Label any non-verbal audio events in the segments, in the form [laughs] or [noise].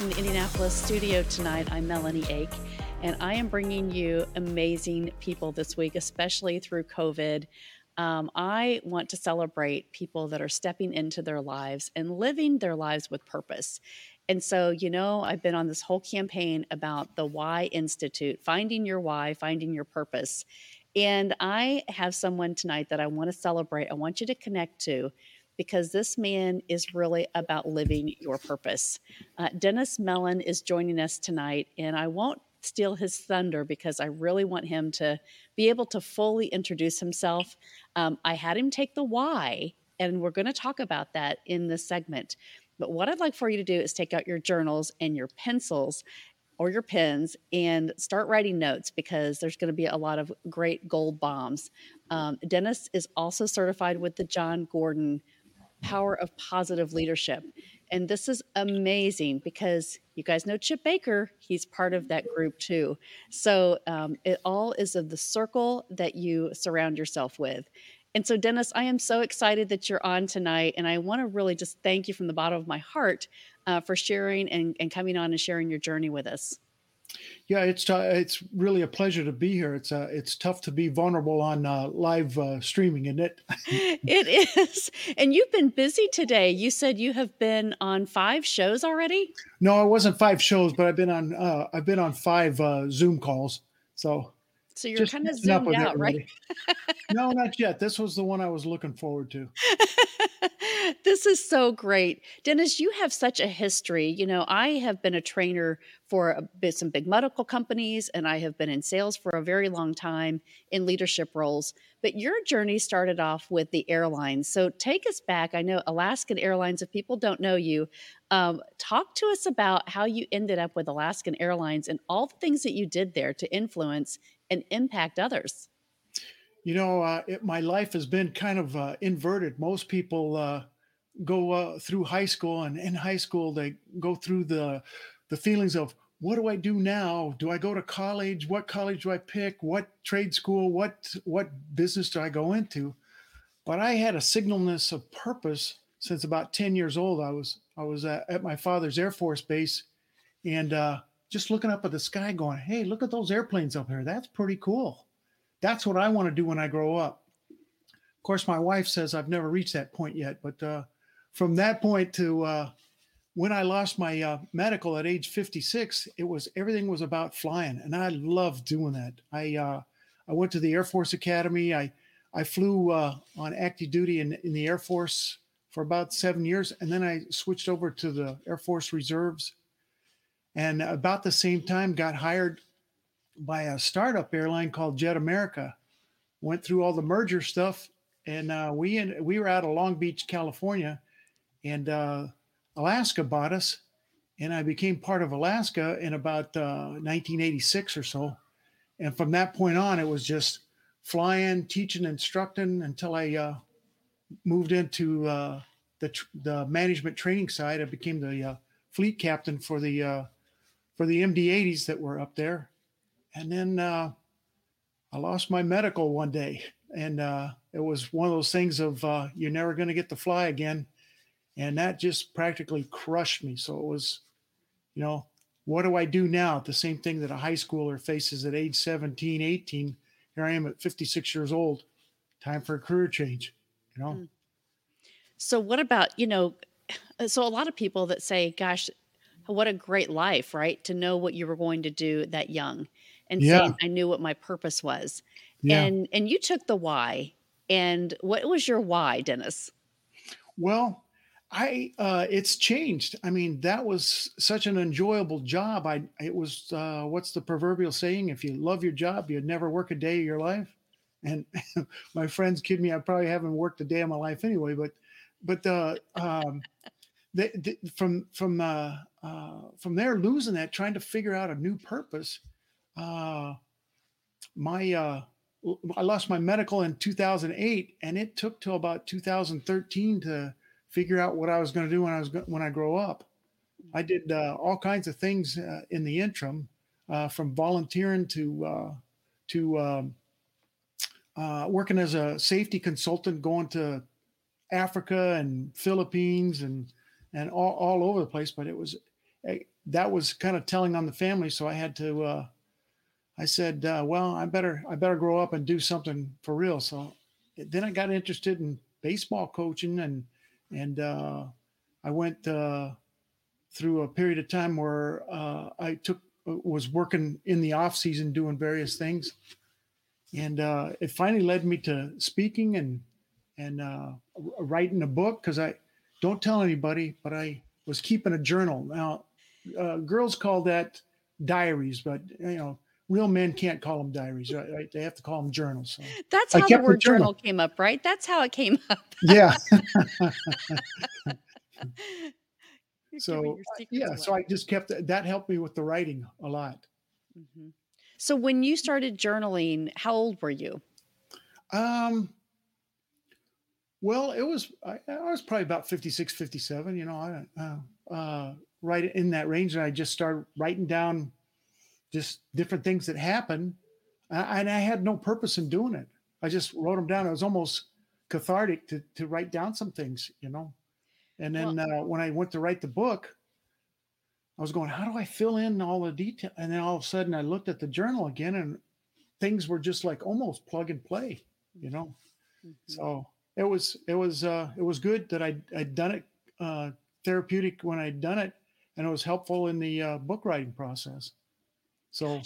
from the Indianapolis studio tonight. I'm Melanie Ake, and I am bringing you amazing people this week, especially through COVID. Um, I want to celebrate people that are stepping into their lives and living their lives with purpose. And so, you know, I've been on this whole campaign about the Why Institute, finding your why, finding your purpose. And I have someone tonight that I want to celebrate. I want you to connect to because this man is really about living your purpose. Uh, Dennis Mellon is joining us tonight, and I won't steal his thunder because I really want him to be able to fully introduce himself. Um, I had him take the why, and we're going to talk about that in this segment. But what I'd like for you to do is take out your journals and your pencils or your pens and start writing notes because there's going to be a lot of great gold bombs. Um, Dennis is also certified with the Jon Gordon power of positive leadership. And this is amazing because you guys know Chip Baker, he's part of that group too. So um, it all is of the circle that you surround yourself with. And so, Dennis, I am so excited that you're on tonight. And I want to really just thank you from the bottom of my heart uh, for sharing and, and coming on and sharing your journey with us. Yeah, it's t- it's really a pleasure to be here. It's uh, it's tough to be vulnerable on uh, live uh, streaming, isn't it? [laughs] it is. And you've been busy today. You said you have been on five shows already. No, I wasn't five shows, but I've been on uh, I've been on five uh, Zoom calls. So so you're kind of zoomed out, right? no, not yet. This was the one I was looking forward to. [laughs] this is so great. Dennis, you have such a history. You know, I have been a trainer for a bit, some big medical companies, and I have been in sales for a very long time in leadership roles. But your journey started off with the airlines. So take us back. I know Alaskan Airlines, if people don't know you, um, talk to us about how you ended up with Alaskan Airlines and all the things that you did there to influence and impact others. You know, uh, it, my life has been kind of uh, inverted. Most people uh, go uh, through high school, and in high school they go through the the feelings of what do I do now? Do I go to college? What college do I pick? What trade school? What what business do I go into? But I had a signalness of purpose since about ten years old. I was I was at my father's Air Force base, and uh, just looking up at the sky, going, "Hey, look at those airplanes up there. That's pretty cool." That's what I want to do when I grow up. Of course, my wife says I've never reached that point yet, but uh, from that point to uh, when I lost my uh, medical at age 56, it was everything was about flying, and I loved doing that. I uh, I went to the Air Force Academy. I I flew uh, on active duty in, in the Air Force for about seven years, and then I switched over to the Air Force Reserves. And about the same time, got hired by a startup airline called Jet America. Went through all the merger stuff, and uh, we in, we were out of Long Beach, California, and uh, Alaska bought us, and I became part of Alaska in about uh, 1986 or so. And from that point on, it was just flying, teaching, instructing until I uh, moved into uh, the the management training side. I became the uh, fleet captain for the for the MD-80s that were up there and then uh, I lost my medical one day, and uh, it was one of those things of uh, you're never going to get to fly again, and that just practically crushed me. So it was, you know, what do I do now? The same thing that a high schooler faces at age 17, 18. Here I am at 56 years old. Time for a career change, you know. Hmm. So what about you know? So a lot of people that say, "Gosh, what a great life!" Right? To know what you were going to do that young and yeah. saying I knew what my purpose was. Yeah. And and you took the why. And what was your why, Dennis? Well, I uh, it's changed. I mean, that was such an enjoyable job. I it was uh, what's the proverbial saying? If you love your job, you'd never work a day of your life. And [laughs] my friends kid me. I probably haven't worked a day of my life anyway. But but uh, um, the, the, from from uh, uh, from there, losing that, trying to figure out a new purpose uh, my uh, I lost my medical in 2008, and it took till about 2013 to figure out what I was going to do when I was when I grow up. I did uh, all kinds of things uh, in the interim, uh, from volunteering to uh, to um, uh, working as a safety consultant, going to Africa and Philippines and and all, all over the place. But it was eh, that was kind of telling on the family, so I had to. Uh, I said, "Well, I better I better grow up and do something for real." So then I got interested in baseball coaching, and and uh, I went uh, through a period of time where uh, I took was working in the off season doing various things, and uh, it finally led me to speaking and and uh, writing a book because I don't tell anybody, but I was keeping a journal. Now, uh, girls call that diaries, but you know, real men can't call them diaries, right? They have to call them journals. So That's how the word journal. journal came up, right? That's how it came up. yeah. [laughs] so yeah, away. so I just kept that helped me with the writing a lot. Mm-hmm. So when you started journaling, how old were you? Um, well, it was I, I was probably about 56, 57, you know, I, uh, uh, right in that range. And I just started writing down just different things that happened. Uh, and I had no purpose in doing it. I just wrote them down. It was almost cathartic to, to write down some things, you know. And then well, uh, when I went to write the book, I was going, how do I fill in all the detail? And then all of a sudden I looked at the journal again and things were just like almost plug and play, you know? Mm-hmm. So it was, it was, uh, it was good that I, I'd done it, uh, therapeutic when I'd done it and it was helpful in the uh, book writing process. So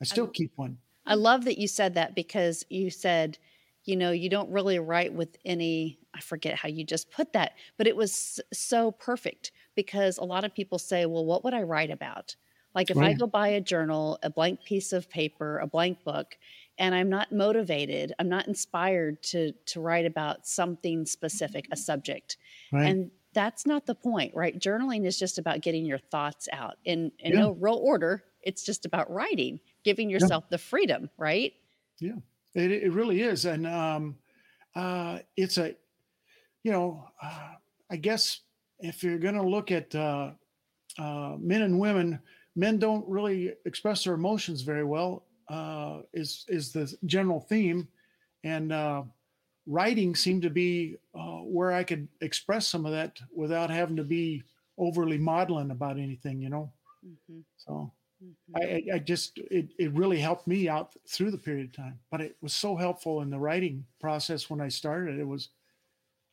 I still I, keep one. I love that you said that because you said, you know, you don't really write with any, I forget how you just put that, but it was so perfect because a lot of people say, well, what would I write about? Like if right. I go buy a journal, a blank piece of paper, a blank book, and I'm not motivated, I'm not inspired to to write about something specific, a mm-hmm. subject. Right. And that's not the point, right? Journaling is just about getting your thoughts out in, in yeah. no real order. It's just about writing, giving yourself yeah. the freedom, right? Yeah, it, it really is. And um, uh, it's a, you know, uh, I guess if you're going to look at uh, uh, men and women, men don't really express their emotions very well. Uh, is is the general theme, and uh, writing seemed to be uh, where I could express some of that without having to be overly maudlin about anything, you know. Mm-hmm. So mm-hmm. I, I just it, it really helped me out through the period of time. But it was so helpful in the writing process when I started. It was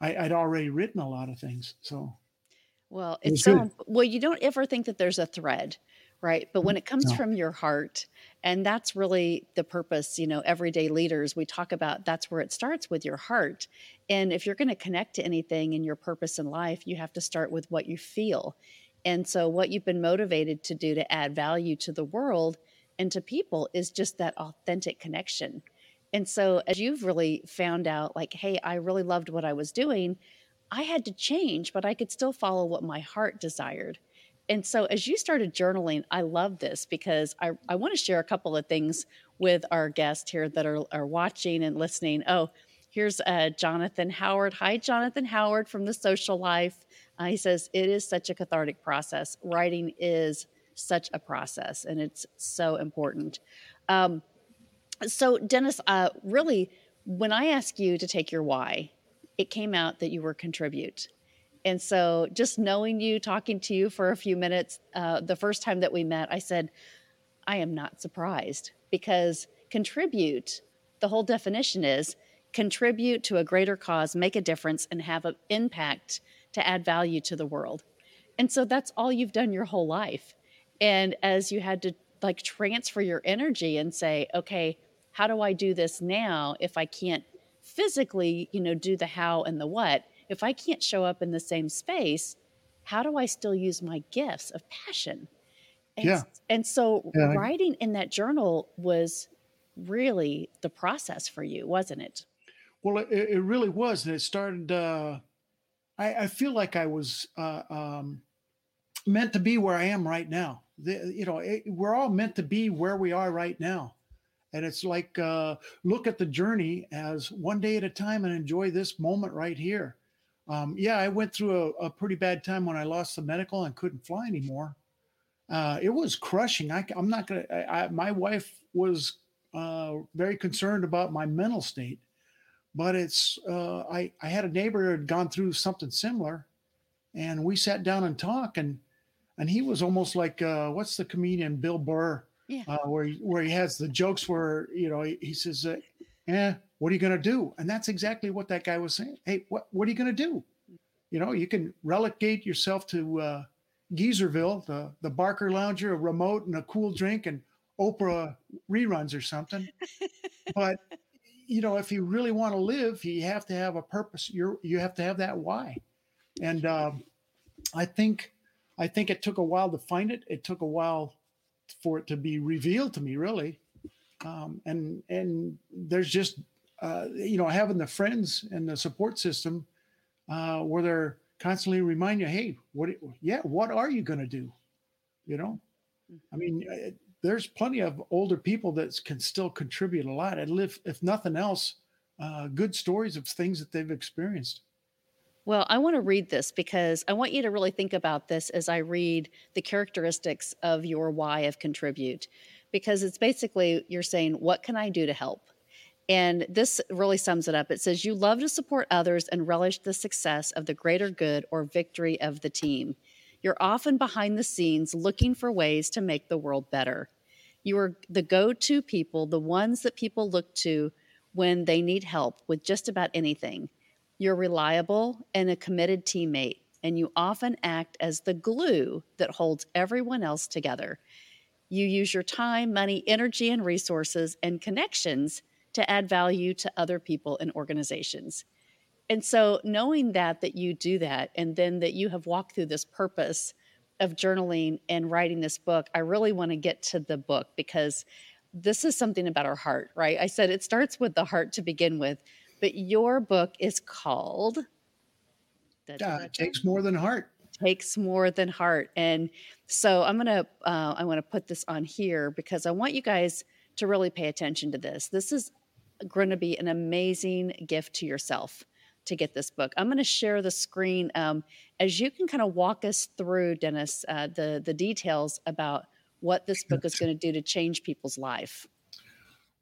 I, I'd already written a lot of things, so well, it's so well, you don't ever think that there's a thread, right? But when it comes No. from your heart, and that's really the purpose, you know, everyday leaders, we talk about that's where it starts with your heart. And if you're going to connect to anything in your purpose in life, you have to start with what you feel. And so, what you've been motivated to do to add value to the world and to people is just that authentic connection. And so, as you've really found out, like, hey, I really loved what I was doing, I had to change, but I could still follow what my heart desired. And so as you started journaling, I love this because I, I want to share a couple of things with our guests here that are, are watching and listening. Oh, here's uh, Jonathan Howard. Hi, Jonathan Howard from The Social Life. Uh, he says, It is such a cathartic process. Writing is such a process, and it's so important. Um, so, Dennis, uh, really, when I ask you to take your why, it came out that you were contribute. And so, just knowing you, talking to you for a few minutes, uh, the first time that we met, I said, I am not surprised because contribute, the whole definition is contribute to a greater cause, make a difference, and have an impact to add value to the world. And so, that's all you've done your whole life. And as you had to like transfer your energy and say, okay, how do I do this now if I can't physically, you know, do the how and the what, if I can't show up in the same space, how do I still use my gifts of passion? And, yeah. and so yeah. writing in that journal was really the process for you, wasn't it? Well, it, it really was. And it started, uh, I, I feel like I was uh, um, meant to be where I am right now. The, you know, it, we're all meant to be where we are right now. And it's like, uh, look at the journey as one day at a time and enjoy this moment right here. Um, yeah, I went through a, a, pretty bad time when I lost the medical and couldn't fly anymore. Uh, it was crushing. I, am not going to, my wife was uh, very concerned about my mental state, but it's, uh, I, I had a neighbor who had gone through something similar. and we sat down and talked, and and he was almost like uh, what's the comedian Bill Burr, Yeah. uh, where he, where he has the jokes where you know he, he says, uh, "Eh, what are you going to do?" And that's exactly what that guy was saying. Hey, what what are you going to do? You know, you can relegate yourself to uh, Geezerville, the the Barcalounger, a remote and a cool drink, and Oprah reruns or something. [laughs] but you know, if you really want to live, you have to have a purpose. You're you have to have that why. And um, I think I think it took a while to find it. It took a while for it to be revealed to me, really. Um, and and there's just uh, you know having the friends and the support system uh, where they're constantly remind you, hey, what? Yeah, what are you going to do? You know, I mean, there's plenty of older people that can still contribute a lot and live, if nothing else, uh, good stories of things that they've experienced. Well, I want to read this because I want you to really think about this as I read the characteristics of your why of contribute. Because it's basically you're saying, What can I do to help? And this really sums it up. It says, You love to support others and relish the success of the greater good or victory of the team. You're often behind the scenes looking for ways to make the world better. You are the go to people, the ones that people look to when they need help with just about anything. You're reliable and a committed teammate, and you often act as the glue that holds everyone else together. You use your time, money, energy, and resources and connections to add value to other people and organizations. And so, knowing that, that you do that, and then that you have walked through this purpose of journaling and writing this book, I really want to get to the book because this is something about our heart, right? I said it starts with the heart to begin with, but your book is called yeah, it takes more than heart. Takes more than heart, and so I'm gonna uh, I want to put this on here because I want you guys to really pay attention to this. This is going to be an amazing gift to yourself to get this book. I'm going to share the screen um, as you can kind of walk us through, Dennis, uh, the the details about what this book is going to do to change people's life.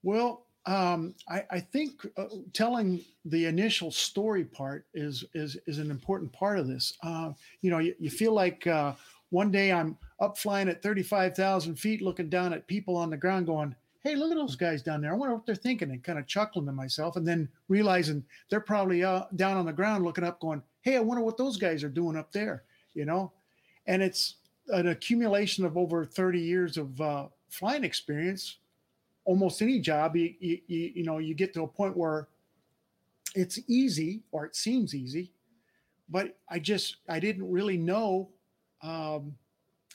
Well, um, I, I, think uh, telling the initial story part is is is an important part of this. Uh, you know, you, you feel like uh, one day I'm up flying at 35,000 feet, looking down at people on the ground, going, "Hey, look at those guys down there. I wonder what they're thinking," and kind of chuckling to myself, and then realizing they're probably uh, down on the ground, looking up, going, "Hey, I wonder what those guys are doing up there." You know, and it's an accumulation of over 30 years of uh, flying experience almost any job you, you, you know you get to a point where it's easy or it seems easy but i just i didn't really know um,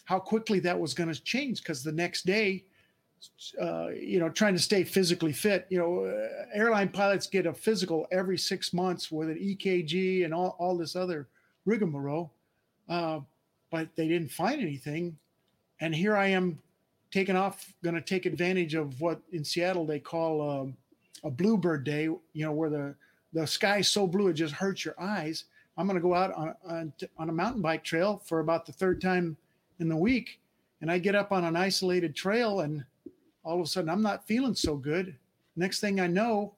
how quickly that was going to change because the next day uh, you know trying to stay physically fit you know uh, airline pilots get a physical every six months with an ekg and all, all this other rigmarole uh, but they didn't find anything and here i am taking off, going to take advantage of what in Seattle they call um, a bluebird day. You know, where the the sky's so blue it just hurts your eyes. I'm going to go out on, on on a mountain bike trail for about the third time in the week, and I get up on an isolated trail, and all of a sudden I'm not feeling so good. Next thing I know,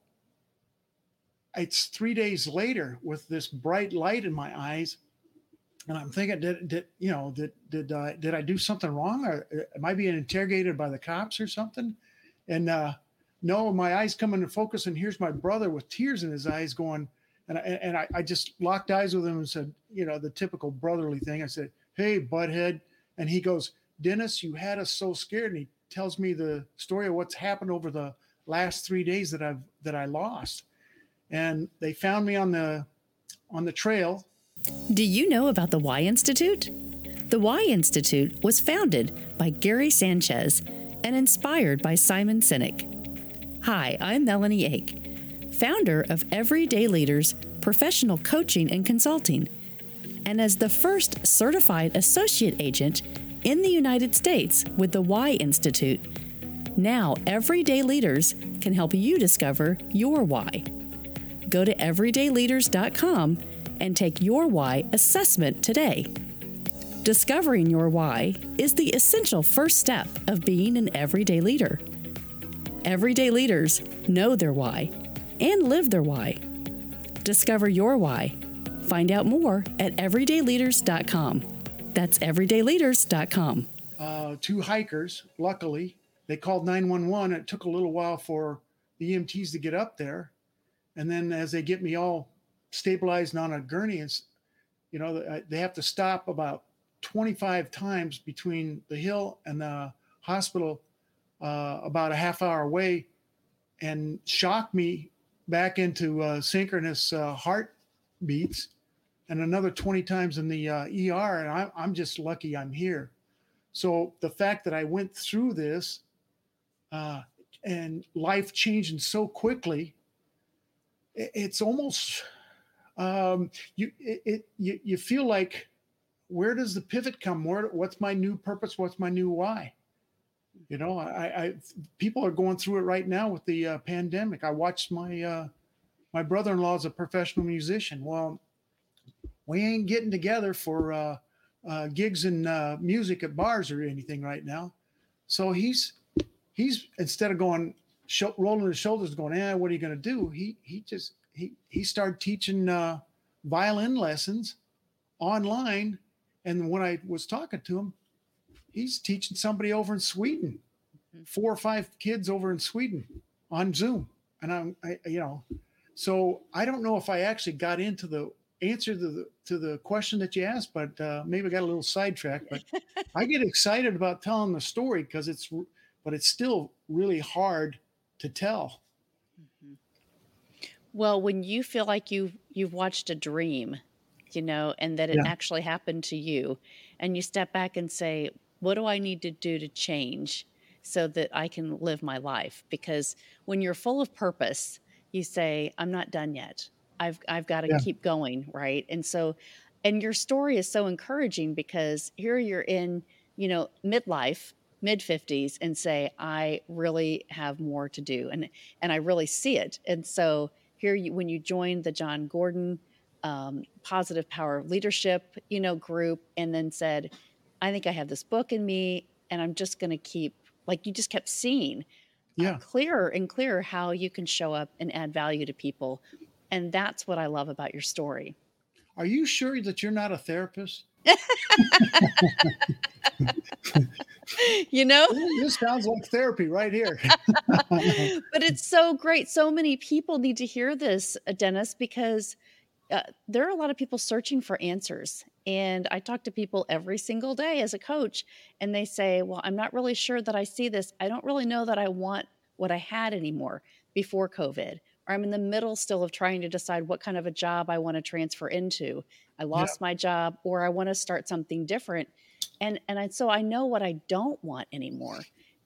it's three days later with this bright light in my eyes and I'm thinking, did, did you know, did did I did I do something wrong, or uh, am I being interrogated by the cops or something? And uh, no, my eyes come into focus, and here's my brother with tears in his eyes, going, and I, and I, I just locked eyes with him and said, you know, the typical brotherly thing. I said, "Hey, butthead," and he goes, "Dennis, you had us so scared." And he tells me the story of what's happened over the last three days that I've that I lost, and they found me on the on the trail do you know about the Why Institute? The Why Institute was founded by Gary Sanchez and inspired by Simon Sinek. Hi, I'm Melanie Ake, founder of Everyday Leaders Professional Coaching and Consulting, and as the first certified associate agent in the United States with the Why Institute. Now, everyday leaders can help you discover your why. Go to everydayleaders.com and take your why assessment today. Discovering your why is the essential first step of being an everyday leader. Everyday leaders know their why and live their why. Discover your why. Find out more at everydayleaders.com. That's everydayleaders.com. Uh, two hikers, luckily, they called 911. It took a little while for the EMTs to get up there. And then as they get me all stabilized on a gurney, and, you know, they have to stop about 25 times between the hill and the hospital, uh, about a half hour away, and shock me back into uh, synchronous uh, heart beats and another 20 times in the uh, ER. And I, I'm just lucky I'm here. So the fact that I went through this uh, and life changing so quickly, it, it's almost um, you it, it, you you feel like where does the pivot come? Where what's my new purpose? What's my new why? You know, I, I people are going through it right now with the uh, pandemic. I watched my uh, my brother-in-law is a professional musician. Well, we ain't getting together for uh, uh, gigs and uh, music at bars or anything right now. So he's he's instead of going sh- rolling his shoulders, going, "Yeah, what are you going to do?" He he just he he started teaching uh, violin lessons online, and when I was talking to him, he's teaching somebody over in Sweden, mm-hmm. four or five kids over in Sweden on Zoom, and I'm I, you know, so I don't know if I actually got into the answer to the to the question that you asked, but uh, maybe I got a little sidetracked. But [laughs] I get excited about telling the story because it's, but it's still really hard to tell. Mm-hmm. Well, when you feel like you you've watched a dream, you know, and that it yeah. actually happened to you, and you step back and say, "What do I need to do to change so that I can live my life?" Because when you're full of purpose, you say, "I'm not done yet." I've I've got to yeah. keep going, right? And so and your story is so encouraging because here you're in, you know, midlife, mid 50s and say I really have more to do and and I really see it. And so here you when you join the Jon Gordon um, positive power leadership, you know, group and then said, I think I have this book in me and I'm just going to keep like you just kept seeing yeah. Uh, clearer and clearer how you can show up and add value to people and that's what I love about your story. Are you sure that you're not a therapist? [laughs] you know, this sounds like therapy right here. [laughs] but it's so great. So many people need to hear this, uh, Dennis, because uh, there are a lot of people searching for answers. And I talk to people every single day as a coach, and they say, Well, I'm not really sure that I see this. I don't really know that I want what I had anymore before COVID or I'm in the middle still of trying to decide what kind of a job I want to transfer into. I lost yeah. my job or I want to start something different. And and I, so I know what I don't want anymore.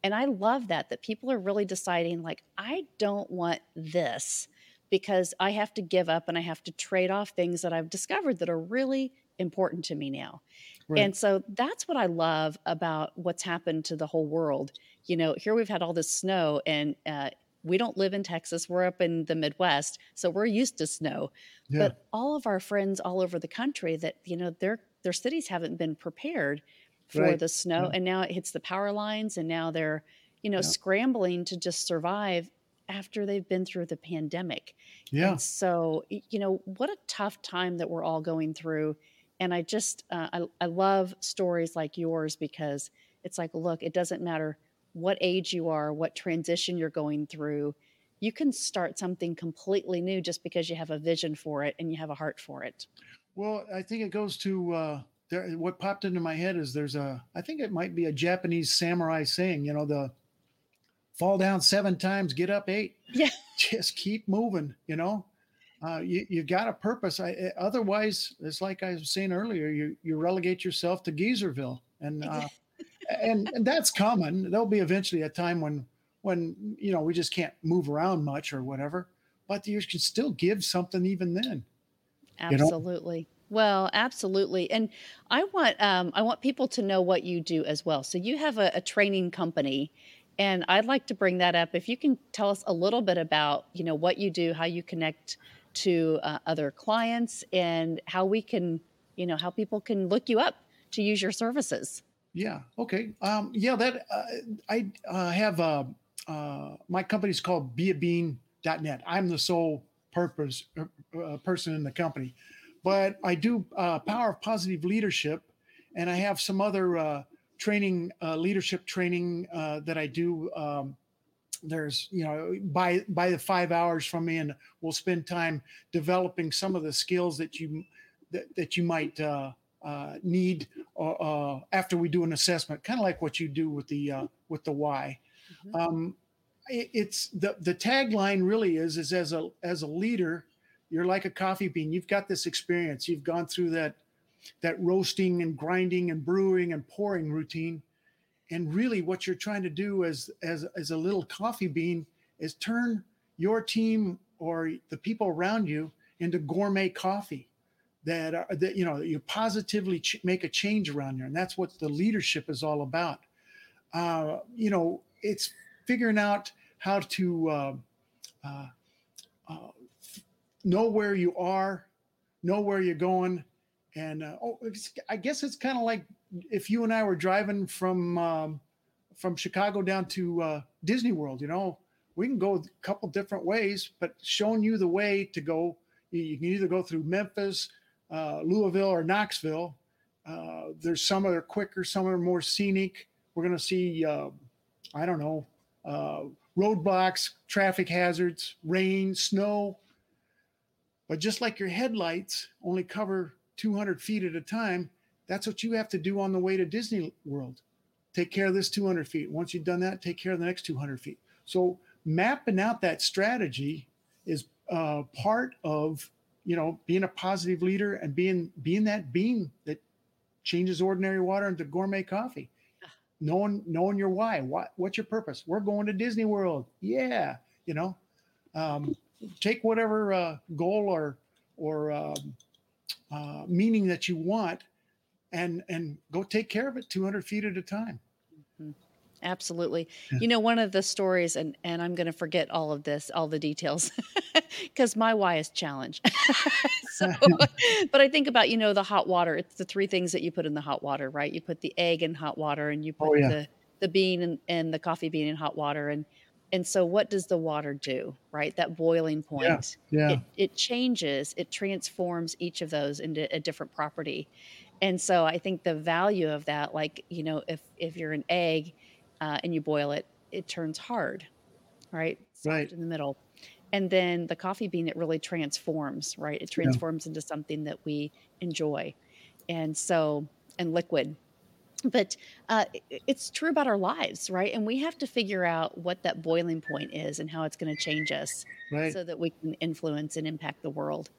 And I love that that people are really deciding like I don't want this because I have to give up and I have to trade off things that I've discovered that are really important to me now. Right. And so that's what I love about what's happened to the whole world. You know, here we've had all this snow, and uh, we don't live in Texas. We're up in the Midwest, so we're used to snow. Yeah. But all of our friends all over the country that you know their their cities haven't been prepared for right. the snow, yeah. and now it hits the power lines, and now they're you know yeah. scrambling to just survive after they've been through the pandemic. Yeah. And so you know what a tough time that we're all going through, and I just uh, I, I love stories like yours because it's like look, it doesn't matter what age you are, what transition you're going through, you can start something completely new just because you have a vision for it and you have a heart for it. Well, I think it goes to uh, there. What popped into my head is there's a, I think it might be a Japanese samurai saying, you know, the fall down seven times, get up eight. [laughs] Yeah. [laughs] Just keep moving, you know. Uh, you, you got a purpose. I, eh, otherwise, it's like I was saying earlier, you, you relegate yourself to Geezerville. And uh, and, and that's common. There'll be eventually a time when when you know we just can't move around much or whatever, but you can still give something even then. Absolutely. You know? Well, absolutely, and I want um, I want people to know what you do as well. So you have a, a training company, and I'd like to bring that up. If you can tell us a little bit about you know what you do, how you connect to uh, other clients, and how we can you know how people can look you up to use your services. Yeah. Okay. Um, yeah. That uh, I uh, have. Uh, uh, my company's called BeABean.net. I'm the sole purpose uh, uh, person in the company, but I do uh, Power of Positive Leadership, and I have some other uh, training, uh, leadership training uh, that I do. Um, there's, you know, by by the five hours from me, and we'll spend time developing some of the skills that you that, that you might uh, uh, need uh, after we do an assessment, kind of like what you do with the uh, with the why. Mm-hmm. Um, it, it's the the tagline really is is as a as a leader you're like a coffee bean. You've got this experience. You've gone through that that roasting and grinding and brewing and pouring routine. And really what you're trying to do as as as a little coffee bean is turn your team or the people around you into gourmet coffee that are that you know you positively ch- make a change around here and that's what the leadership is all about uh, you know it's figuring out how to uh, uh, uh know where you are, know where you're going, and uh, oh, I guess it's kind of like if you and I were driving from um, from Chicago down to uh, Disney World. You know, we can go a couple different ways, but showing you the way to go. You can either go through Memphis, uh, Louisville, or Knoxville. Uh, there's some that are quicker, some are more scenic. We're going to see, uh, I don't know, uh, roadblocks, traffic hazards, rain, snow, but just like your headlights only cover 200 feet at a time, that's what you have to do on the way to Disney World. Take care of this 200 feet. Once you've done that, take care of the next 200 feet. So mapping out that strategy is uh, part of you know being a positive leader and being being that bean that changes ordinary water into gourmet coffee. Knowing knowing your why. What what's your purpose? We're going to Disney World. Yeah, you know. Um, take whatever uh, goal or or um, uh, meaning that you want, and and go take care of it 200 feet at a time. Absolutely. Yeah. You know, one of the stories, and and I'm going to forget all of this, all the details, [laughs] because my why is challenge. [laughs] so, [laughs] but I think about you know the hot water. It's the three things that you put in the hot water, right? You put the egg in hot water, and you oh, put oh, yeah. the the bean and, and the coffee bean in hot water, and and so what does the water do right that boiling point yeah, yeah. It, it, changes it transforms each of those into a different property and so i think the value of that like you know if if you're an egg uh, and you boil it it turns hard right Soft right in the middle and then the coffee bean it really transforms right it transforms yeah. into something that we enjoy and so and liquid but uh, it's true about our lives, right? And we have to figure out what that boiling point is and how it's going to change us right. so that we can influence and impact the world.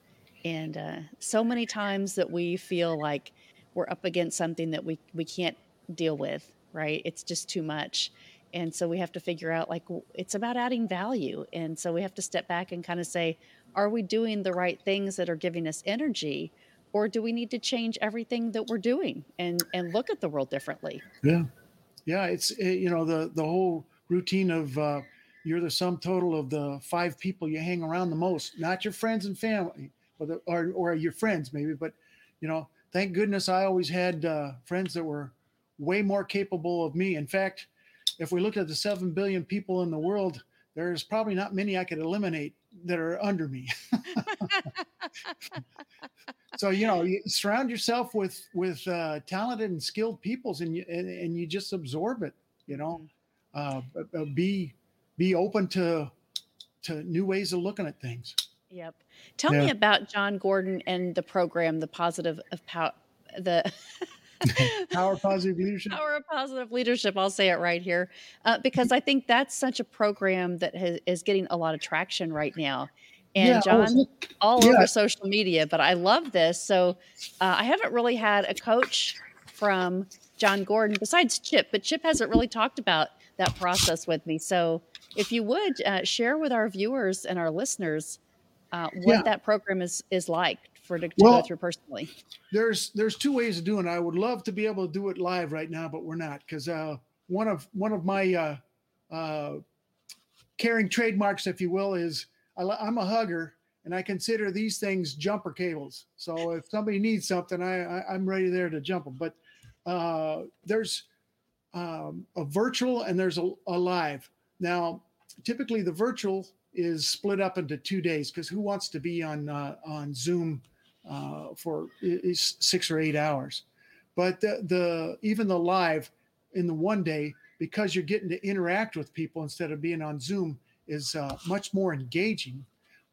And uh, so many times that we feel like we're up against something that we, we can't deal with, right? It's just too much. And so we have to figure out like it's about adding value. And so we have to step back and kind of say, are we doing the right things that are giving us energy? or do we need to change everything that we're doing and and look at the world differently yeah yeah it's it, eh, you know the the whole routine of uh, you're the sum total of the five people you hang around the most not your friends and family or the, or, or your friends maybe but you know thank goodness i always had uh, friends that were way more capable of me. In fact if we look at the 7 billion people in the world there's probably not many i could eliminate that are under me. [laughs] So you know you surround yourself with with uh, talented and skilled peoples and you and, and you just absorb it you know? Mm-hmm. uh, uh, be be open to to new ways of looking at things. Yep. Tell yeah. me about jon gordon and the program the positive of power the [laughs] [laughs] power positive leadership power of positive leadership i'll say it right here uh, because i think that's such a program that has, is getting a lot of traction right now and yeah, John all yeah. over social media. But I love this. So uh, I haven't really had a coach from Jon Gordon besides Chip, but Chip hasn't really talked about that process with me. So if you would uh, share with our viewers and our listeners uh, what yeah. that program is is like for to, to well, go through personally. There's there's two ways of doing it. I would love to be able to do it live right now, but we're not because uh, one of one of my uh, uh, caring trademarks, if you will, is I, am a hugger and I consider these things jumper cables. So if somebody needs something, I, I am ready there to jump them. But uh, there's um, a virtual and there's a, a live. Now, typically the virtual is split up into two days because who wants to be on uh, on Zoom uh, for six or eight hours. But the, the even the live in the one day because you're getting to interact with people instead of being on Zoom is uh, much more engaging.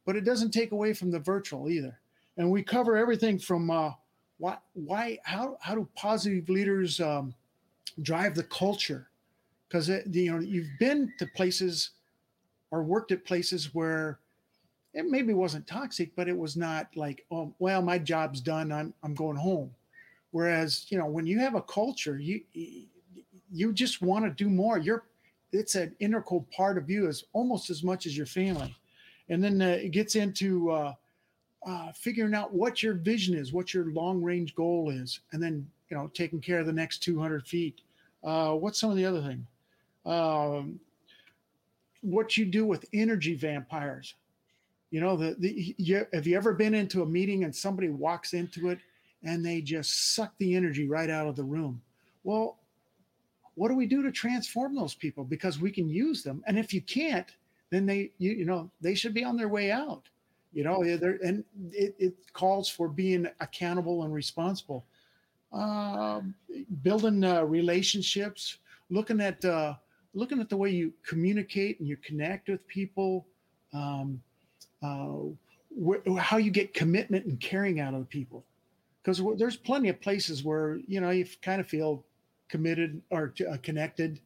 But it doesn't take away from the virtual either. And we cover everything from uh, why why how how do positive leaders um, drive the culture? Because you know you've been to places or worked at places where it maybe wasn't toxic, but it was not like, oh, well, my job's done. I'm I'm going home. Whereas, you know, when you have a culture, you you just want to do more. You're it's an integral part of you as almost as much as your family. And then uh, it gets into uh, uh, figuring out what your vision is, what your long range goal is, and then you know taking care of the next 200 feet. Uh, what's some of the other thing? Um, what you do with energy vampires. You know, the, the you, have you ever been into a meeting and somebody walks into it and they just suck the energy right out of the room? Well, what do we do to transform those people? Because we can use them, and if you can't, then they you, you know they should be on their way out. You know, and it, it calls for being accountable and responsible. Uh, building uh, relationships, looking at uh, looking at the way you communicate and you connect with people, um, uh, wh- how you get commitment and caring out of the people. Because there's plenty of places where you know you kind of feel committed or uh, connected,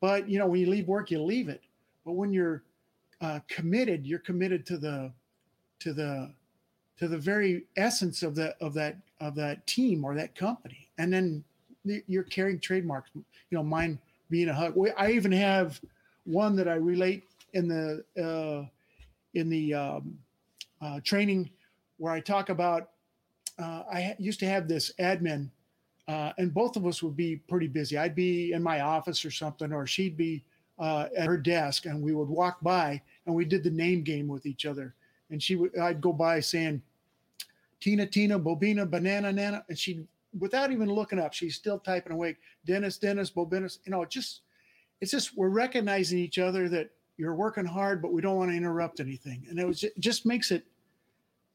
but you know when you leave work, you leave it. But when you're uh, committed, you're committed to the to the to the very essence of that of that of that team or that company, and then you're carrying trademarks. You know, mine being a hug. I even have one that I relate in the uh, in the um, uh, training where I talk about. Uh, I used to have this admin, uh, and both of us would be pretty busy. I'd be in my office or something, or she'd be uh, at her desk, and we would walk by and we did the name game with each other. And she would, I'd go by saying, Tina, Tina, Bobina, Banana, Nana, and she'd without even looking up, she's still typing away. Dennis, Dennis, Bobinis. You know, just it's just we're recognizing each other that you're working hard, but we don't want to interrupt anything. And it was it just makes it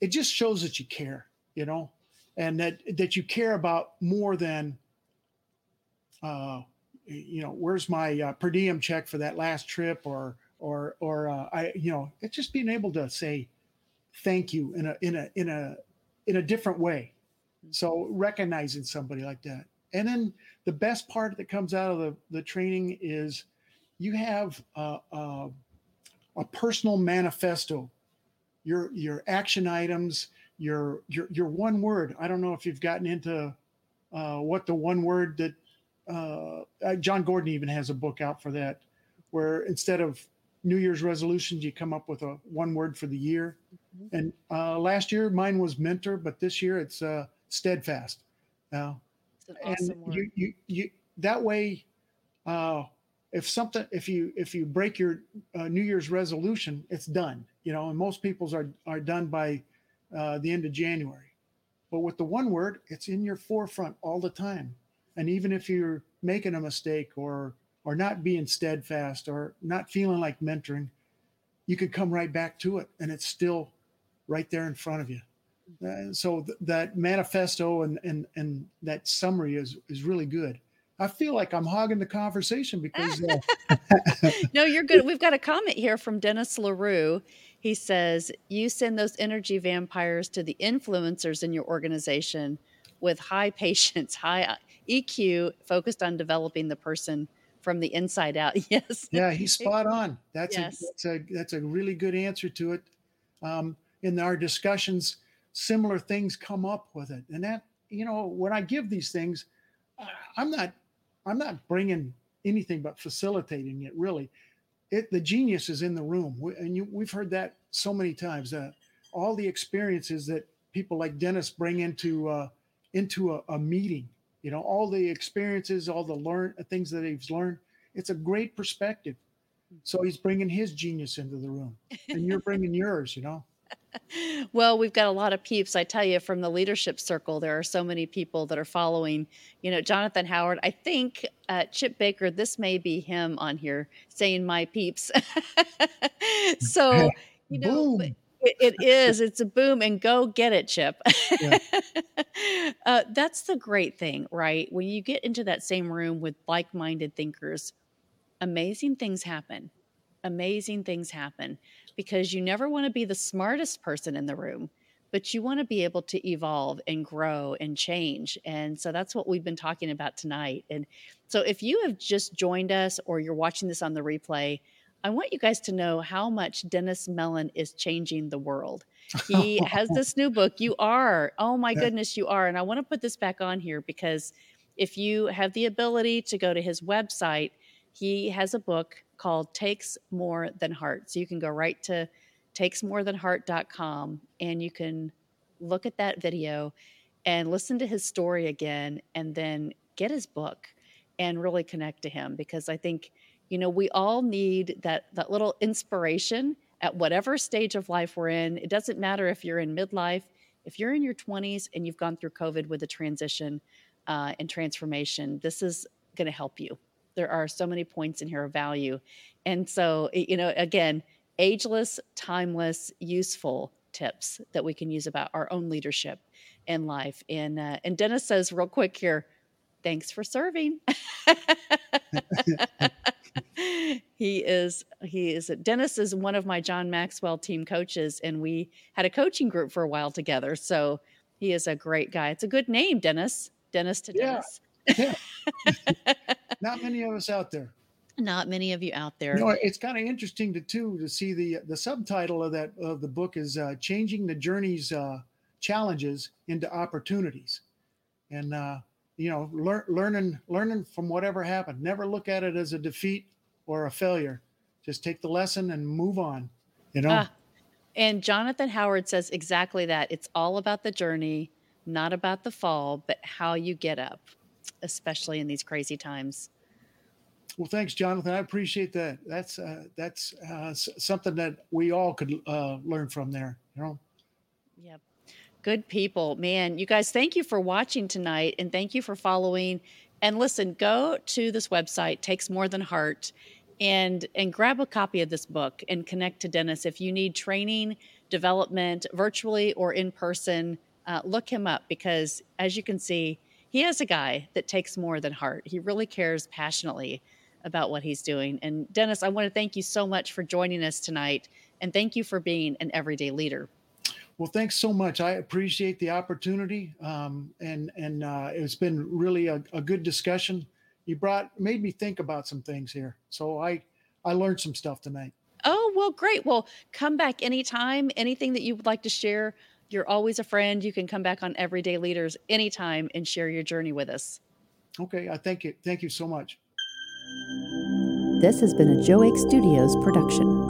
it just shows that you care, you know, and that that you care about more than uh you know, where's my uh, per diem check for that last trip or or or uh, I you know, it's just being able to say thank you in a in a in a in a different way so recognizing somebody like that. And then the best part that comes out of the, the training is you have a, a, a personal manifesto, your your action items, your your your one word. I don't know if you've gotten into uh, what the one word that uh, uh Jon Gordon even has a book out for that, where instead of New Year's resolutions, you come up with a one word for the year. Mm-hmm. And uh, last year mine was mentor, but this year it's uh, steadfast. Now, awesome and you, you, you, that way, uh, if something, if you, if you break your uh, New Year's resolution, it's done, you know, and most people's are, are done by uh, the end of January. But with the one word, it's in your forefront all the time. And even if you're making a mistake or, or not being steadfast or not feeling like mentoring, you could come right back to it and it's still right there in front of you. Uh, so th- that manifesto and, and and that summary is is really good. I feel like I'm hogging the conversation because. Uh, [laughs] no, you're good. We've got a comment here from Dennis LaRue. He says, You send those energy vampires to the influencers in your organization with high patience, [laughs] high uh, EQ, focused on developing the person from the inside out. [laughs] Yes. Yeah, he's spot on. That's, yes. a, that's a that's a really good answer to it. Um, in our discussions, similar things come up with it and that you know when i give these things i'm not i'm not bringing anything but facilitating it really. It the genius is in the room. And you, we've heard that so many times uh, all the experiences that people like dennis bring into uh, into a, a meeting you know all the experiences all the learn things that he's learned it's a great perspective. So he's bringing his genius into the room and you're bringing yours you know well, we've got a lot of peeps. I tell you, from the leadership circle, there are so many people that are following. You know, Jonathan Howard. I think uh, Chip Baker. This may be him on here saying "my peeps." [laughs] so [laughs] you know, it, it is. It's a boom, and go get it, Chip. Yeah. [laughs] uh, that's the great thing, right? When you get into that same room with like minded thinkers, amazing things happen. Amazing things happen because you never want to be the smartest person in the room but you want to be able to evolve and grow and change. And so that's what we've been talking about tonight. And so if you have just joined us or you're watching this on the replay, I want you guys to know how much Dennis Mellon is changing the world. He [laughs] has this new book. You are. Oh my goodness, you are. And I want to put this back on here because if you have the ability to go to his website, he has a book called Takes More Than Heart. So you can go right to takesmorethanheart.com and you can look at that video and listen to his story again and then get his book and really connect to him because I think you know we all need that that little inspiration at whatever stage of life we're in it doesn't matter if you're in midlife if you're in your 20s and you've gone through covid with a transition uh, and transformation this is going to help you there are so many points in here of value and so you know again ageless, timeless, useful tips that we can use about our own leadership in life. And uh, and Dennis says real quick here, thanks for serving. [laughs] he is he is Dennis is one of my John Maxwell team coaches, and we had a coaching group for a while together. So he is a great guy. It's a good name, Dennis. Dennis too yeah. Dennis. yeah. [laughs] Not many of us out there not many of you out there. You know, it's kind of interesting to too to see the the subtitle of that of the book is uh, changing the journey's uh, challenges into opportunities, and uh, you know, learn, learning learning from whatever happened. Never look at it as a defeat or a failure. Just take the lesson and move on. You know. Ah, and Jonathan Howard says exactly that. It's all about the journey, not about the fall, but how you get up, especially in these crazy times. Well, thanks, Jonathan. I appreciate that. That's uh, that's uh, something that we all could uh, learn from there. You know. Yep. Good people, man. You guys, thank you for watching tonight, and thank you for following. And listen, go to this website. Takes more than heart, and and grab a copy of this book and connect to Dennis if you need training, development, virtually or in person. Uh, look him up because, as you can see, he is a guy that takes more than heart. He really cares passionately about what he's doing. And Dennis, I want to thank you so much for joining us tonight. And thank you for being an everyday leader. Well, thanks so much. I appreciate the opportunity, um, and and uh, it's been really a, a, good discussion. You brought made me think about some things here, so I I learned some stuff tonight. Oh well, great. Well, come back anytime. Anything that you would like to share, you're always a friend. You can come back on Everyday Leaders anytime and share your journey with us. Okay, I thank you. Thank you so much. This has been a Joe Ake Studios production.